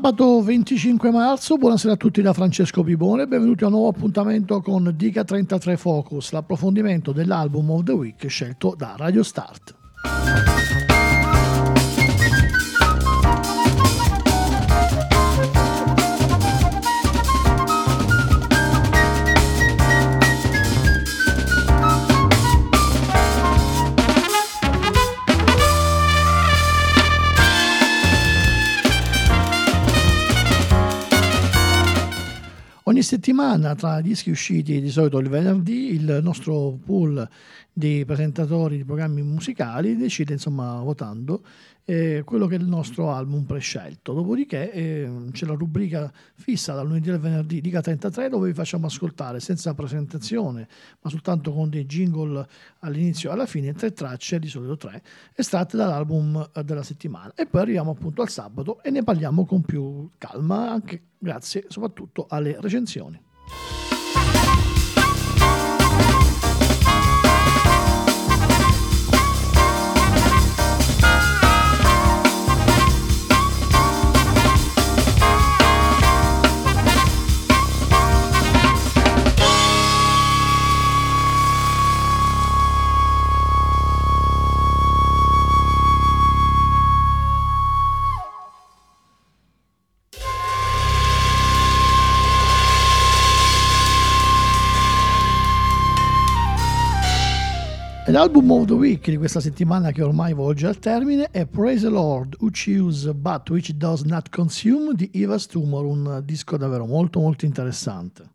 Sabato 25 marzo, buonasera a tutti da Francesco Pibone, benvenuti a un nuovo appuntamento con Dica 33 Focus, l'approfondimento dell'album of the week scelto da Radio Start. Settimana tra dischi usciti di solito il venerdì il nostro pool di presentatori di programmi musicali decide insomma votando eh, quello che è il nostro album prescelto. Dopodiché eh, c'è la rubrica fissa dal lunedì al venerdì Dica 33 dove vi facciamo ascoltare senza presentazione ma soltanto con dei jingle all'inizio e alla fine tre tracce, di solito tre, estratte dall'album eh, della settimana. E poi arriviamo appunto al sabato e ne parliamo con più calma anche grazie soprattutto alle recensioni. L'album of the week di questa settimana che ormai volge al termine è Praise the Lord Who Choose But Which Does Not Consume di Eva Stumor, un disco davvero molto molto interessante.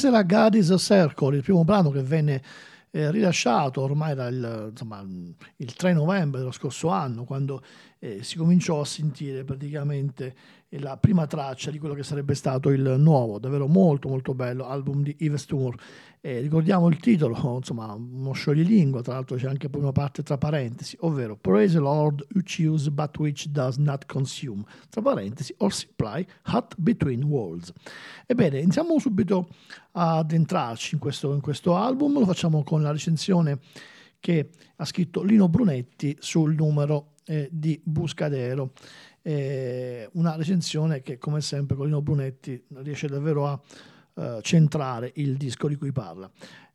Questo era God Circle, il primo brano che venne eh, rilasciato ormai dal insomma, il 3 novembre dello scorso anno, quando eh, si cominciò a sentire praticamente la prima traccia di quello che sarebbe stato il nuovo, davvero molto molto bello album di Yves Tour. Eh, ricordiamo il titolo, insomma, uno scioglilingua, tra l'altro c'è anche poi una parte tra parentesi, ovvero Praise the Lord who choose but which does not consume, tra parentesi, or supply hot between worlds. Ebbene, iniziamo subito ad entrarci in questo, in questo album, lo facciamo con la recensione che ha scritto Lino Brunetti sul numero eh, di Buscadero. Eh, una recensione che, come sempre, con Lino Brunetti riesce davvero a eh, centrare il disco di cui parla.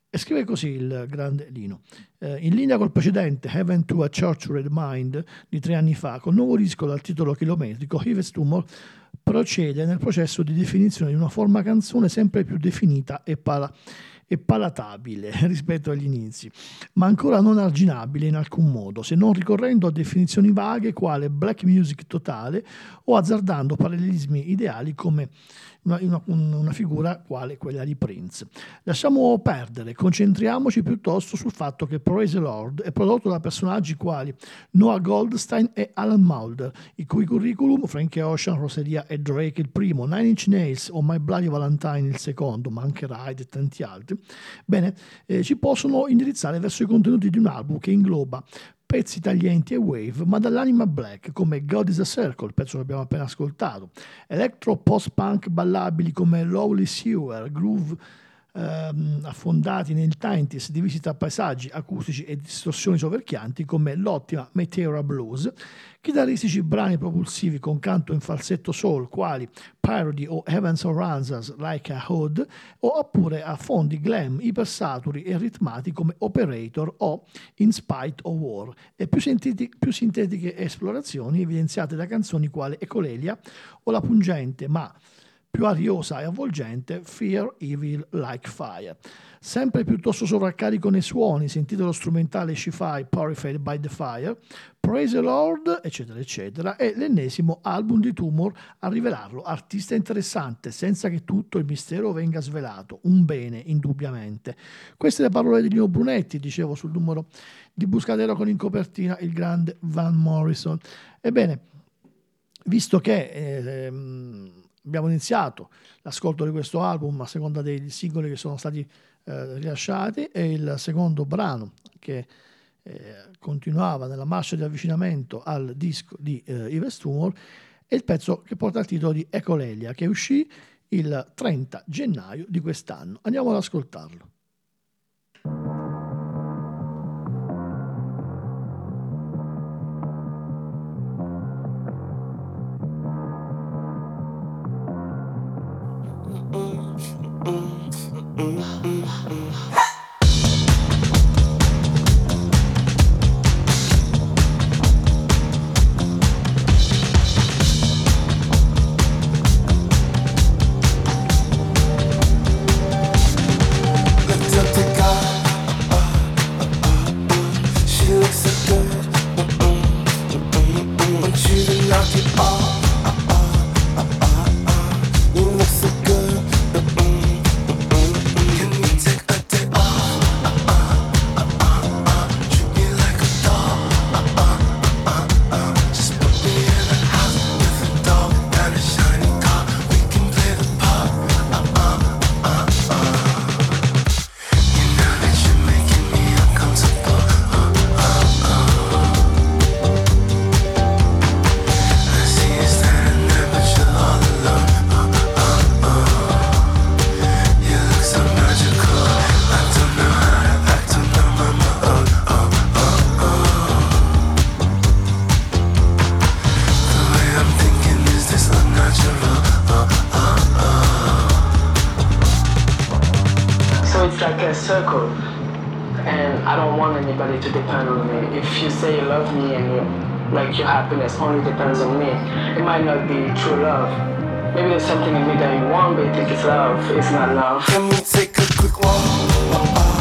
E scrive così il grande Lino. Eh, in linea col precedente Heaven to a Church Red Mind di tre anni fa, col nuovo disco dal titolo chilometrico, Yves Tumor procede nel processo di definizione di una forma canzone sempre più definita e pala e palatabile rispetto agli inizi, ma ancora non arginabile in alcun modo, se non ricorrendo a definizioni vaghe quale black music totale o azzardando parallelismi ideali come una, una, una, figura quale quella di Prince. Lasciamo perdere, concentriamoci piuttosto sul fatto che Praise the Lord è prodotto da personaggi quali Noah Goldstein e Alan Mulder, i cui curriculum, Frank Ocean, Roseria e Drake il primo, Nine Inch Nails o My Bloody Valentine il secondo, ma anche Ride e tanti altri, bene, eh, ci possono indirizzare verso i contenuti di un album che ingloba pezzi taglienti e wave, ma dall'anima black come God is a Circle, pezzo che abbiamo appena ascoltato, electro post-punk ballabili come Lowly Sewer, groove ehm, affondati nel Taintis divisi tra paesaggi acustici e distorsioni soverchianti come l'ottima Meteora Blues, chitarristici brani propulsivi con canto in falsetto soul quali Parody o Heavens Runs Us Like a Hood oppure a fondi glam ipersaturi e ritmati come Operator o In Spite of War e più, sentiti, più sintetiche esplorazioni evidenziate da canzoni quali Ecolelia o la pungente ma più ariosa e avvolgente Fear Evil Like Fire. Sempre piuttosto sovraccarico nei suoni, sentite lo strumentale She-Fi Purified by the Fire, Praise the Lord, eccetera, eccetera, è l'ennesimo album di Tumor a rivelarlo artista interessante, senza che tutto il mistero venga svelato. Un bene, indubbiamente. Queste le parole di Nino Brunetti, dicevo sul numero di Buscadero con in copertina il grande Van Morrison. Ebbene, visto che... Eh, abbiamo iniziato l'ascolto di questo album a seconda dei singoli che sono stati eh, rilasciati e il secondo brano che eh, continuava nella marcia di avvicinamento al disco di eh, Yves Tumor è il pezzo che porta il titolo di Ecolelia che uscì il 30 gennaio di quest'anno. Andiamo ad ascoltarlo. Happiness only depends on me. It might not be true love. Maybe there's something in me that you want, but you think it's love. It's not love. Let me take a quick walk.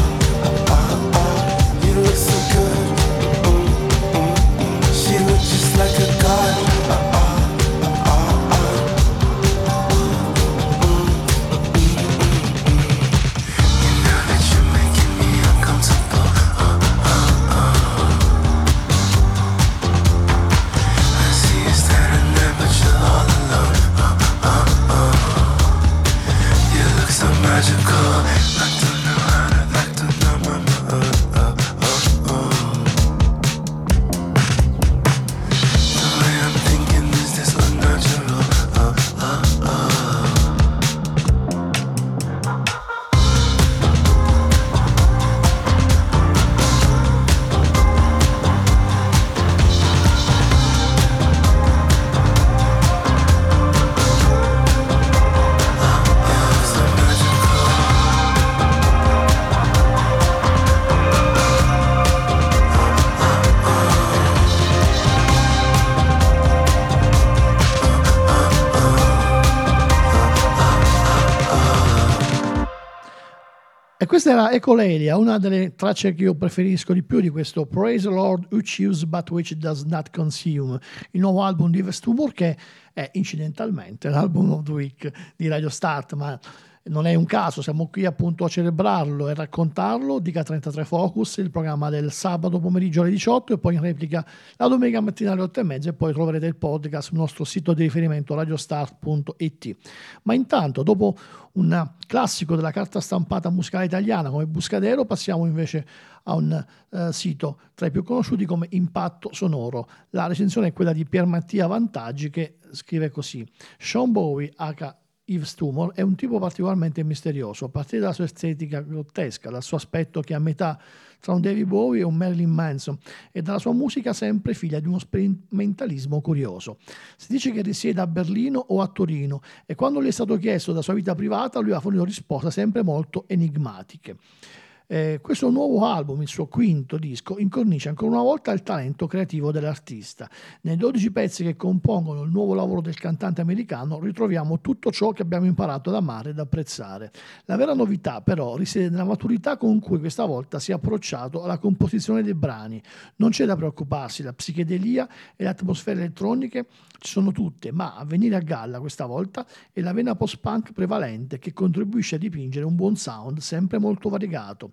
Questa era Ecolelia, una delle tracce che io preferisco di più di questo Praise the Lord Who Chews But Which Does Not Consume, il nuovo album di Vestumor che è incidentalmente l'album of the week di Radio Start, ma non è un caso, siamo qui appunto a celebrarlo e raccontarlo. Dica 33 Focus, il programma del sabato pomeriggio alle 18 e poi in replica la domenica mattina alle 8 e mezza e poi troverete il podcast sul nostro sito di riferimento radiostart.it. Ma intanto, dopo un classico della carta stampata musicale italiana come Buscadero, passiamo invece a un uh, sito tra i più conosciuti come Impatto Sonoro. La recensione è quella di Pier Mattia Vantaggi che scrive così: Sean Bowie, H. Yves Tumor è un tipo particolarmente misterioso, a partire dalla sua estetica grottesca, dal suo aspetto che è a metà tra un David Bowie e un Marilyn Manson e dalla sua musica sempre figlia di uno sperimentalismo curioso. Si dice che risieda a Berlino o a Torino e quando gli è stato chiesto della sua vita privata lui ha fornito risposte sempre molto enigmatiche. Eh, questo nuovo album, il suo quinto disco, incornicia ancora una volta il talento creativo dell'artista. Nei 12 pezzi che compongono il nuovo lavoro del cantante americano ritroviamo tutto ciò che abbiamo imparato ad amare ed apprezzare. La vera novità però risiede nella maturità con cui questa volta si è approcciato alla composizione dei brani. Non c'è da preoccuparsi, la psichedelia e le atmosfere elettroniche ci sono tutte, ma a venire a galla questa volta è la vena post-punk prevalente che contribuisce a dipingere un buon sound sempre molto variegato.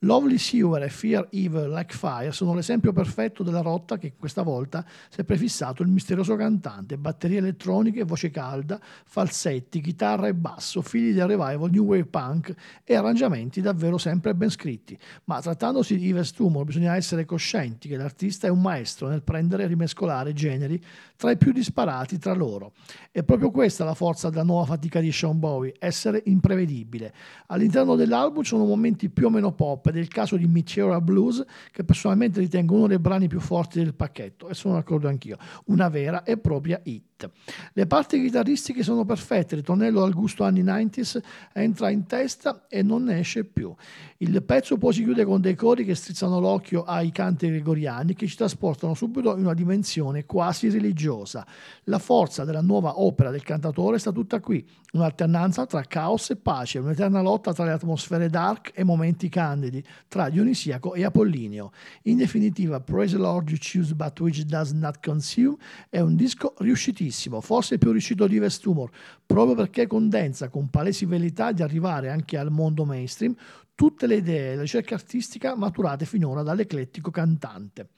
Lovely Sewer e Fear Evil Like Fire sono l'esempio perfetto della rotta che questa volta si è prefissato il misterioso cantante, batterie elettroniche, voce calda, falsetti, chitarra e basso, figli del revival New Wave Punk e arrangiamenti davvero sempre ben scritti. Ma trattandosi di Yves Tumor bisogna essere coscienti che l'artista è un maestro nel prendere e rimescolare generi tra i più disparati tra loro. È proprio questa la forza della nuova fatica di Sean Bowie, essere imprevedibile. All'interno dell'album sono momenti più o meno pop ed è il caso di Meteora Blues che personalmente ritengo uno dei brani più forti del pacchetto e sono d'accordo anch'io, una vera e propria hit. Le parti chitarristiche sono perfette, il ritornello al gusto anni 90s entra in testa e non ne esce più. Il pezzo poi si chiude con dei cori che strizzano l'occhio ai canti gregoriani che ci trasportano subito in una dimensione quasi religiosa. La forza della nuova opera del cantatore sta tutta qui, un'alternanza tra caos e pace, un'eterna lotta tra le atmosfere dark e momenti candidi, tra Dionisiaco e Apollinio. In definitiva, Praise the Lord You Choose But Which Does Not Consume è un disco riuscitissimo, forse più riuscito di West Tumor, proprio perché condensa con palesi velità di arrivare anche al mondo mainstream tutte le idee e la ricerca artistica maturate finora dall'eclettico cantante.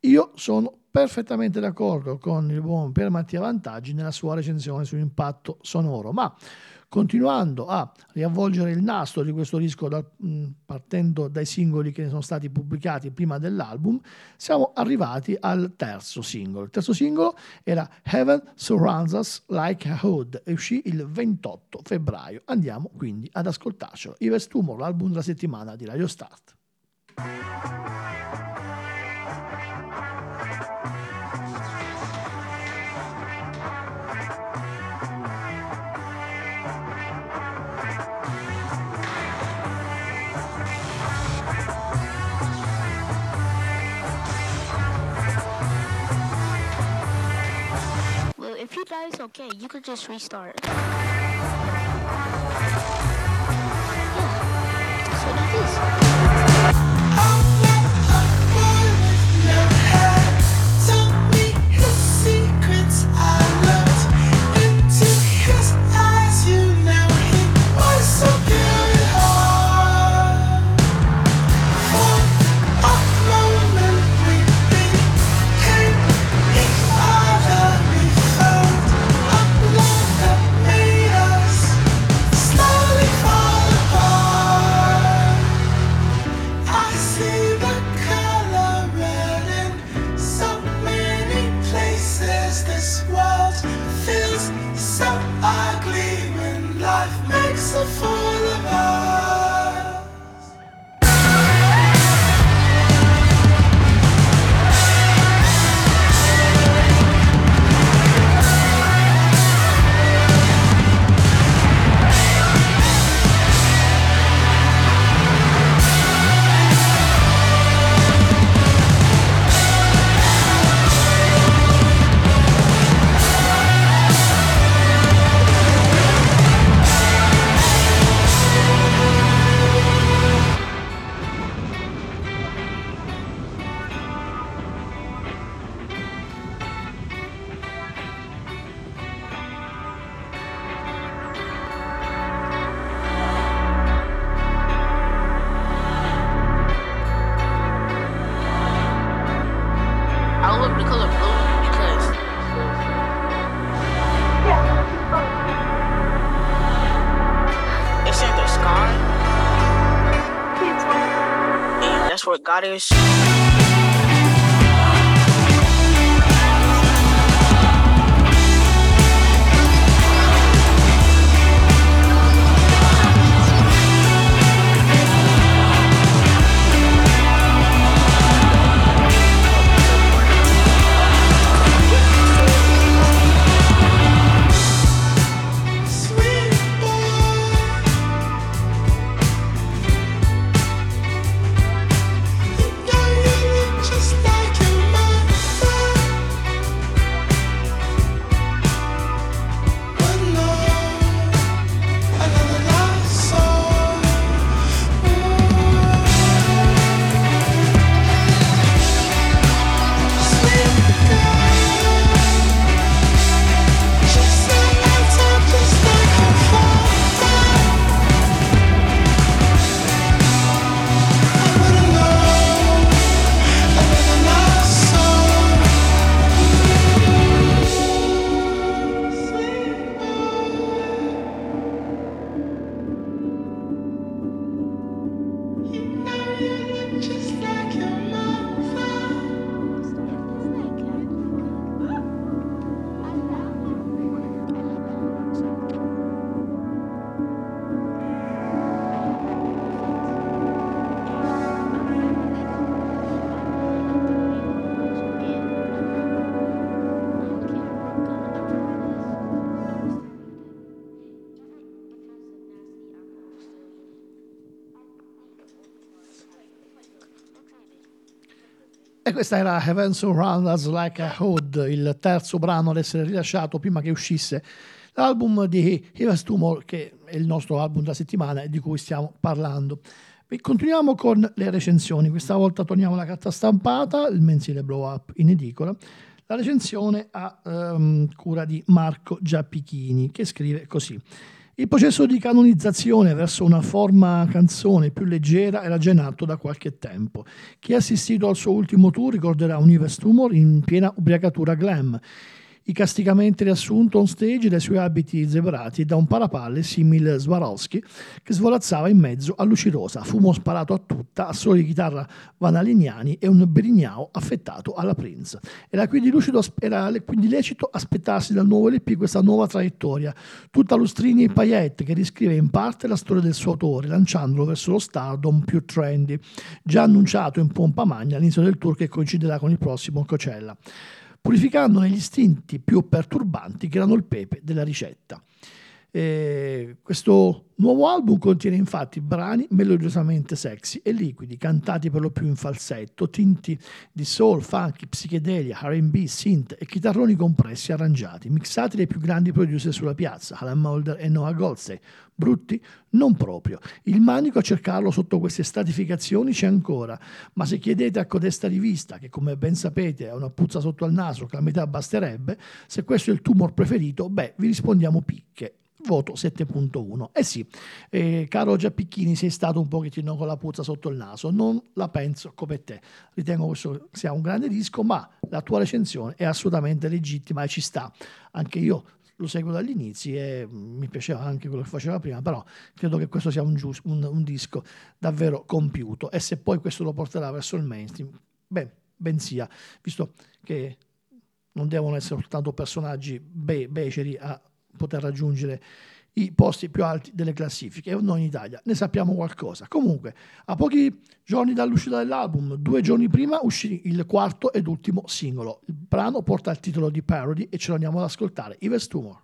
Io sono perfettamente d'accordo con il buon Pier Mattia Vantaggi nella sua recensione sull'impatto sonoro, ma continuando a riavvolgere il nastro di questo disco da, mh, partendo dai singoli che ne sono stati pubblicati prima dell'album, siamo arrivati al terzo singolo. Il terzo singolo era Heaven Surrounds Us Like a Hood e uscì il 28 febbraio. Andiamo quindi ad ascoltarcelo. Ives Tumor, l'album della settimana di Radio Start. If you die, it's okay. You could just restart. this world feels so ugly when life makes a fool. questa era Heaven Surround Us Like a Hood, il terzo brano ad essere rilasciato prima che uscisse l'album di Heaven's Tumor, che è il nostro album della settimana di cui stiamo parlando. E continuiamo con le recensioni, questa volta torniamo alla carta stampata, il mensile Blow Up in edicola. La recensione a ehm, cura di Marco Giappichini, che scrive così. Il processo di canonizzazione verso una forma canzone più leggera era già in atto da qualche tempo. Chi ha assistito al suo ultimo tour ricorderà un Yves Tumor in piena ubriacatura glam, icasticamente riassunto on stage dai suoi abiti zebrati da un parapalle simile Swarovski che svolazzava in mezzo a luci rosa, fumo sparato a tutta, a solo di chitarra vanalignani e un berignao affettato alla Prince. Era quindi, lucido, era quindi lecito aspettarsi dal nuovo LP questa nuova traiettoria, tutta lustrini e paillette che riscrive in parte la storia del suo autore, lanciandolo verso lo stardom più trendy, già annunciato in pompa magna all'inizio del tour che coinciderà con il prossimo Coachella purificandone gli istinti più perturbanti che erano il pepe della ricetta. Eh, questo nuovo album contiene infatti brani melodiosamente sexy e liquidi, cantati per lo più in falsetto, tinti di soul, funky, psichedelia, RB, synth e chitarroni compressi e arrangiati, mixati dai più grandi producer sulla piazza, Alan Mulder e Noah Goldstein. Brutti? Non proprio. Il manico a cercarlo sotto queste stratificazioni c'è ancora, ma se chiedete a codesta rivista, che come ben sapete ha una puzza sotto al naso che la metà basterebbe, se questo è il tumor preferito, beh, vi rispondiamo picche voto 7.1. Eh sì, eh, caro Giappicchini, sei stato un pochettino con la puzza sotto il naso, non la penso come te. Ritengo questo sia un grande disco, ma la tua recensione è assolutamente legittima e ci sta. Anche io lo seguo dagli inizi e mi piaceva anche quello che faceva prima, però credo che questo sia un, gius- un, un disco davvero compiuto e se poi questo lo porterà verso il mainstream, beh, ben sia, visto che non devono essere soltanto personaggi be- beceri a poter raggiungere i posti più alti delle classifiche e noi in Italia ne sappiamo qualcosa. Comunque, a pochi giorni dall'uscita dell'album, due giorni prima uscì il quarto ed ultimo singolo. Il brano porta il titolo di Parody e ce lo andiamo ad ascoltare. Yves Tumor.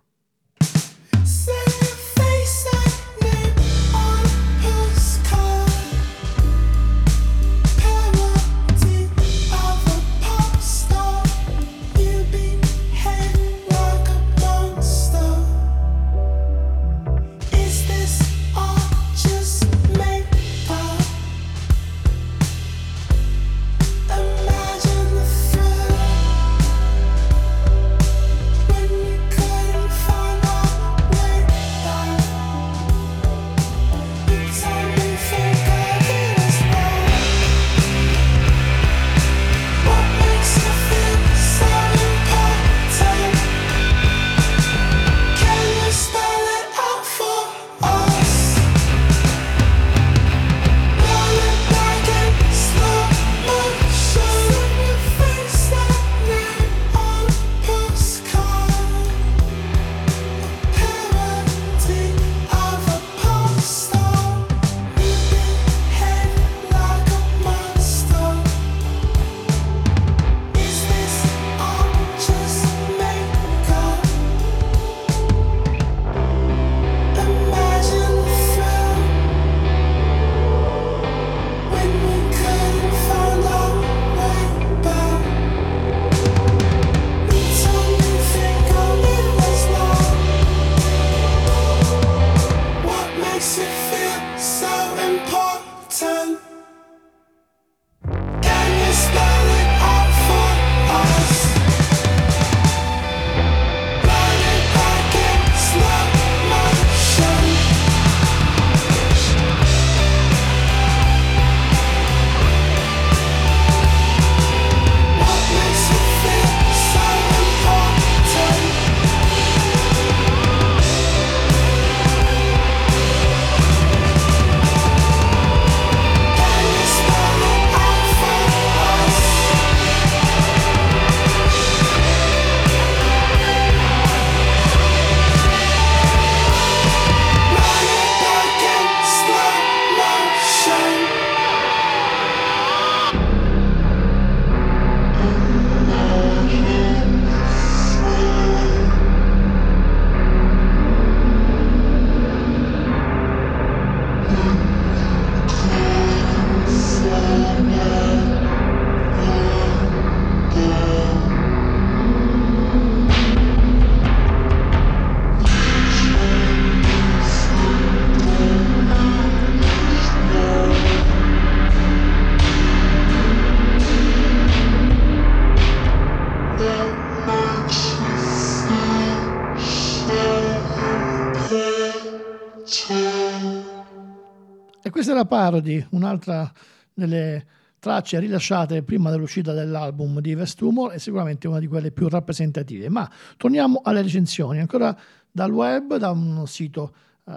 Questa la parody, un'altra delle tracce rilasciate prima dell'uscita dell'album di West Tumor e sicuramente una di quelle più rappresentative. Ma torniamo alle recensioni, ancora dal web, da un sito eh,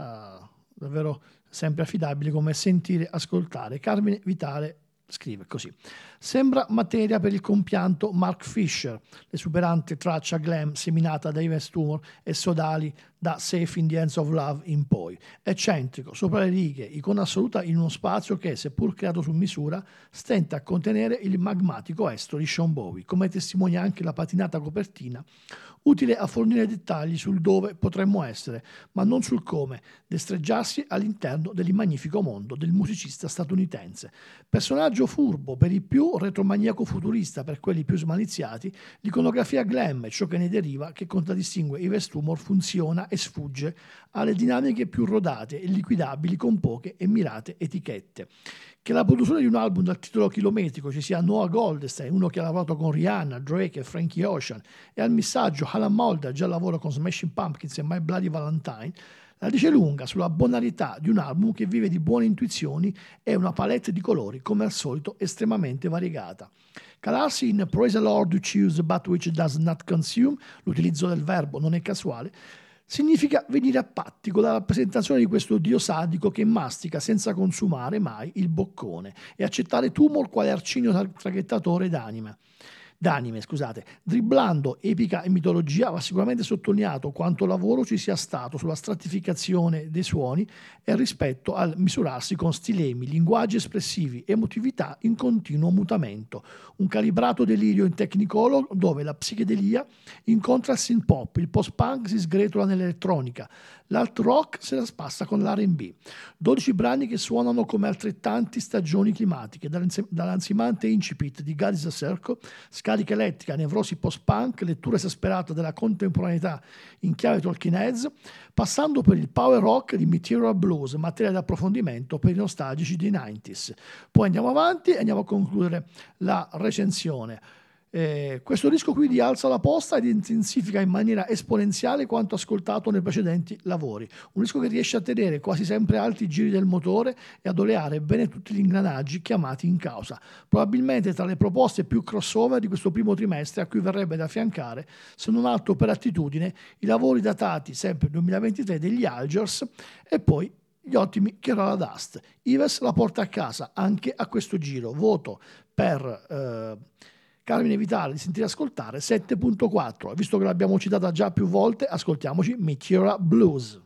davvero sempre affidabile come Sentire Ascoltare. Carmine Vitale scrive così. Sembra materia per il compianto Mark Fisher, l'esuberante traccia glam seminata da Ives Tumor e sodali da Safe in the Hands of Love in poi. Eccentrico, sopra le righe, icona assoluta in uno spazio che, seppur creato su misura, stenta a contenere il magmatico estro di Sean Bowie, come testimonia anche la patinata copertina, utile a fornire dettagli sul dove potremmo essere, ma non sul come, destreggiarsi all'interno del magnifico mondo del musicista statunitense. Personaggio furbo per i più, retromaniaco futurista per quelli più smaliziati, l'iconografia glam ciò che ne deriva che contraddistingue Ives Tumor funziona e sfugge alle dinamiche più rodate e liquidabili con poche e mirate etichette. Che la produzione di un album dal titolo chilometrico ci sia Noah Goldstein, uno che ha lavorato con Rihanna, Drake e Frankie Ocean, e al missaggio Alan Mulder, già lavora con Smashing Pumpkins e My Bloody Valentine, la dice lunga sulla banalità di un album che vive di buone intuizioni e una palette di colori, come al solito, estremamente variegata. Calarsi in Praise the Lord who choose but which does not consume, l'utilizzo del verbo non è casuale, significa venire a patti con la rappresentazione di questo dio sadico che mastica senza consumare mai il boccone e accettare tumor quale arcinio traghettatore d'anima d'anime, scusate. Dribblando epica e mitologia va sicuramente sottolineato quanto lavoro ci sia stato sulla stratificazione dei suoni e rispetto al misurarsi con stilemi, linguaggi espressivi, emotività in continuo mutamento. Un calibrato delirio in Technicolor dove la psichedelia incontra il synth pop, il post-punk si sgretola nell'elettronica, l'alt rock se la spassa con l'R&B. 12 brani che suonano come altrettanti stagioni climatiche, dall'ansimante incipit di God is a Circle, scarica elettrica, nevrosi post-punk, lettura esasperata della contemporaneità in chiave Talking Heads, passando per il power rock di Material Blues, materia di approfondimento per i nostalgici dei 90s. Poi andiamo avanti e andiamo a concludere la recensione. Eh, questo disco quindi alza la posta ed intensifica in maniera esponenziale quanto ascoltato nei precedenti lavori. Un disco che riesce a tenere quasi sempre alti i giri del motore e ad oleare bene tutti gli ingranaggi chiamati in causa. Probabilmente tra le proposte più crossover di questo primo trimestre a cui verrebbe da affiancare, se non altro per attitudine, i lavori datati sempre 2023 degli Algers e poi gli ottimi Kerala Dust. Ives la porta a casa anche a questo giro. Voto per... Eh, Carmine Vitale di sentire ascoltare 7.4. Visto che l'abbiamo citata già più volte, ascoltiamoci Meteora Blues.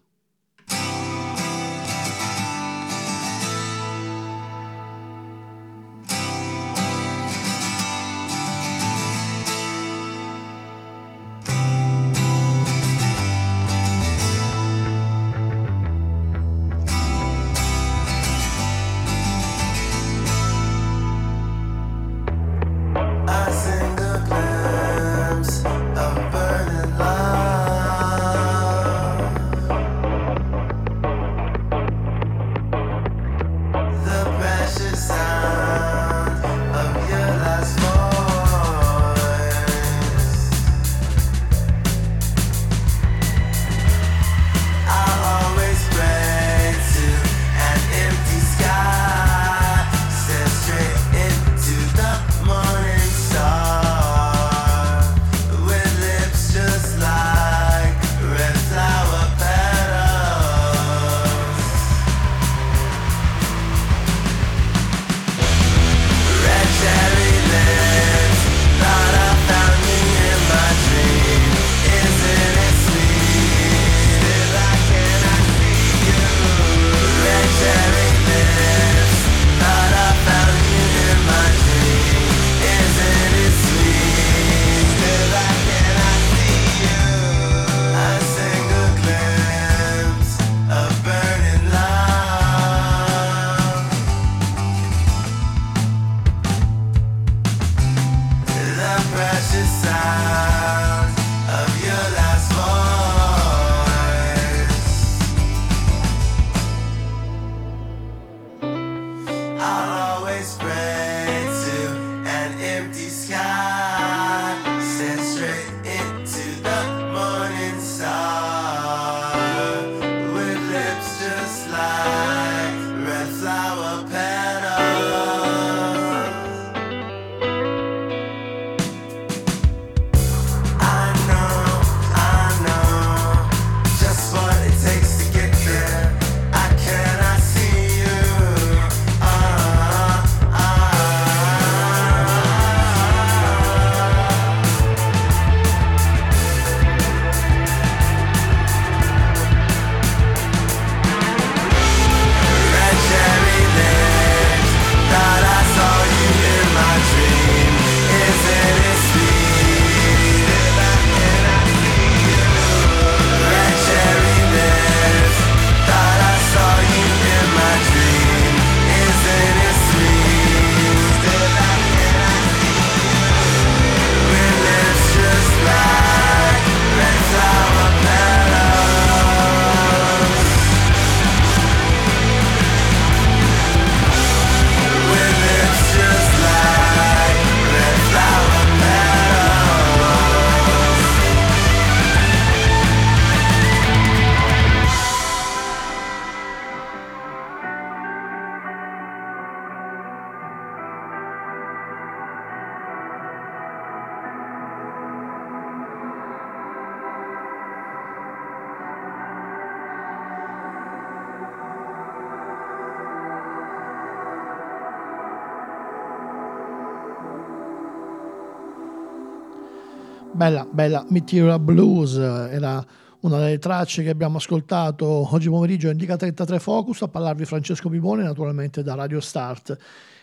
Bella, bella, Material Blues era una delle tracce che abbiamo ascoltato oggi pomeriggio in Dica 33 Focus, a parlarvi Francesco Pipone naturalmente da Radio Start,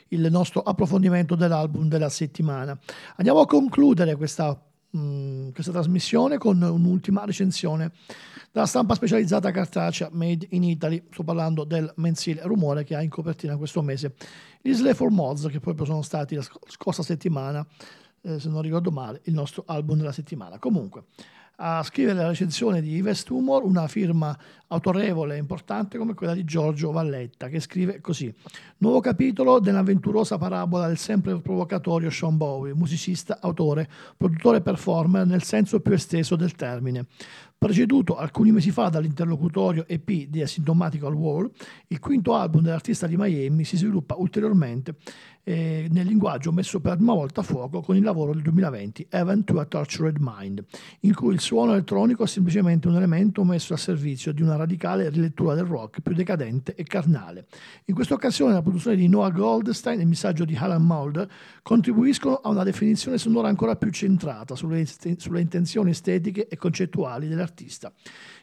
il nostro approfondimento dell'album della settimana. Andiamo a concludere questa, mh, questa trasmissione con un'ultima recensione della stampa specializzata cartacea Made in Italy, sto parlando del mensile Rumore che ha in copertina questo mese gli Slay for Mods che proprio sono stati la sc- scorsa settimana eh, se non ricordo male, il nostro album della settimana. Comunque, a scrivere la recensione di Yves Tumor una firma autorevole e importante come quella di Giorgio Valletta, che scrive così: Nuovo capitolo dell'avventurosa parabola del sempre provocatorio Sean Bowie, musicista, autore, produttore performer nel senso più esteso del termine. Preceduto alcuni mesi fa dall'interlocutorio EP di Asymptomatical Wall, il quinto album dell'artista di Miami si sviluppa ulteriormente eh, nel linguaggio messo per la prima volta a fuoco con il lavoro del 2020, Heaven to a Tortured Mind, in cui il suono elettronico è semplicemente un elemento messo a servizio di una radicale rilettura del rock più decadente e carnale. In questa occasione la produzione di Noah Goldstein e il messaggio di Alan Mulder contribuiscono a una definizione sonora ancora più centrata sulle, sulle intenzioni estetiche e concettuali dell'artista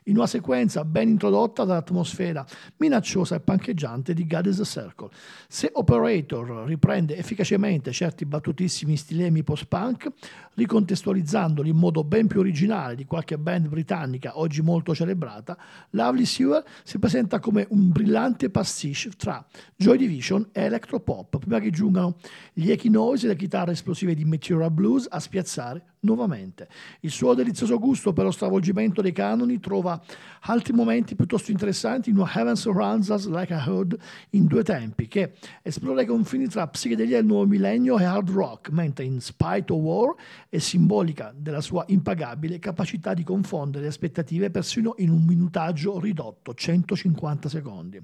in una sequenza ben introdotta dall'atmosfera minacciosa e pancheggiante di God is a Circle. Se Operator riprende efficacemente certi battutissimi stilemi post-punk, ricontestualizzandoli in modo ben più originale di qualche band britannica oggi molto celebrata, Lovely Sewer si presenta come un brillante pastiche tra Joy Division e electropop, prima che giungano gli echi noise e le chitarre esplosive di Material Blues a spiazzare nuovamente. Il suo delizioso gusto per lo stravolgimento dei canoni trova altri momenti piuttosto interessanti in una Heaven Surrounds Us Like a Hood in due tempi, che esplora i confini tra psichedelia del nuovo millennio e hard rock, mentre in Spite of War è simbolica della sua impagabile capacità di confondere aspettative persino in un minutaggio ridotto, 150 secondi.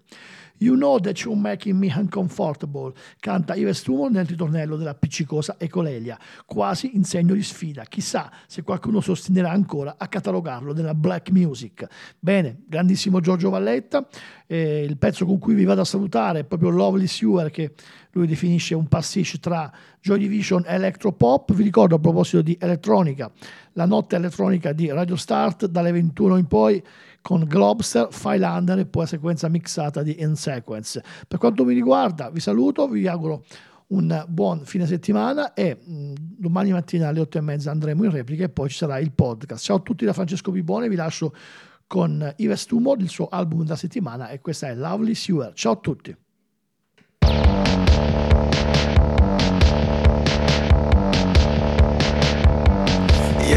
You know that you're making me uncomfortable, canta Ives Tumor nel ritornello della appiccicosa Ecolelia, quasi in segno di sfida. Chissà se qualcuno si ostinerà ancora a catalogarlo nella black music. Bene, grandissimo Giorgio Valletta, eh, il pezzo con cui vi vado a salutare è proprio Lovely Sewer che lui definisce un pastiche tra Joy Division e Electropop. Vi ricordo a proposito di elettronica, la notte elettronica di Radio Start dalle 21 in poi con Globster, Filander e poi la sequenza mixata di In Sequence. Per quanto mi riguarda, vi saluto, vi auguro un buon fine settimana e mh, domani mattina alle 8 e mezza andremo in replica e poi ci sarà il podcast. Ciao a tutti da Francesco Pipone, vi lascio con Ives Tumor, il suo album della settimana e questa è Lovely Sewer. Ciao a tutti.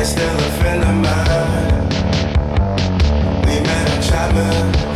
Still a friend of mine. We met in Chapman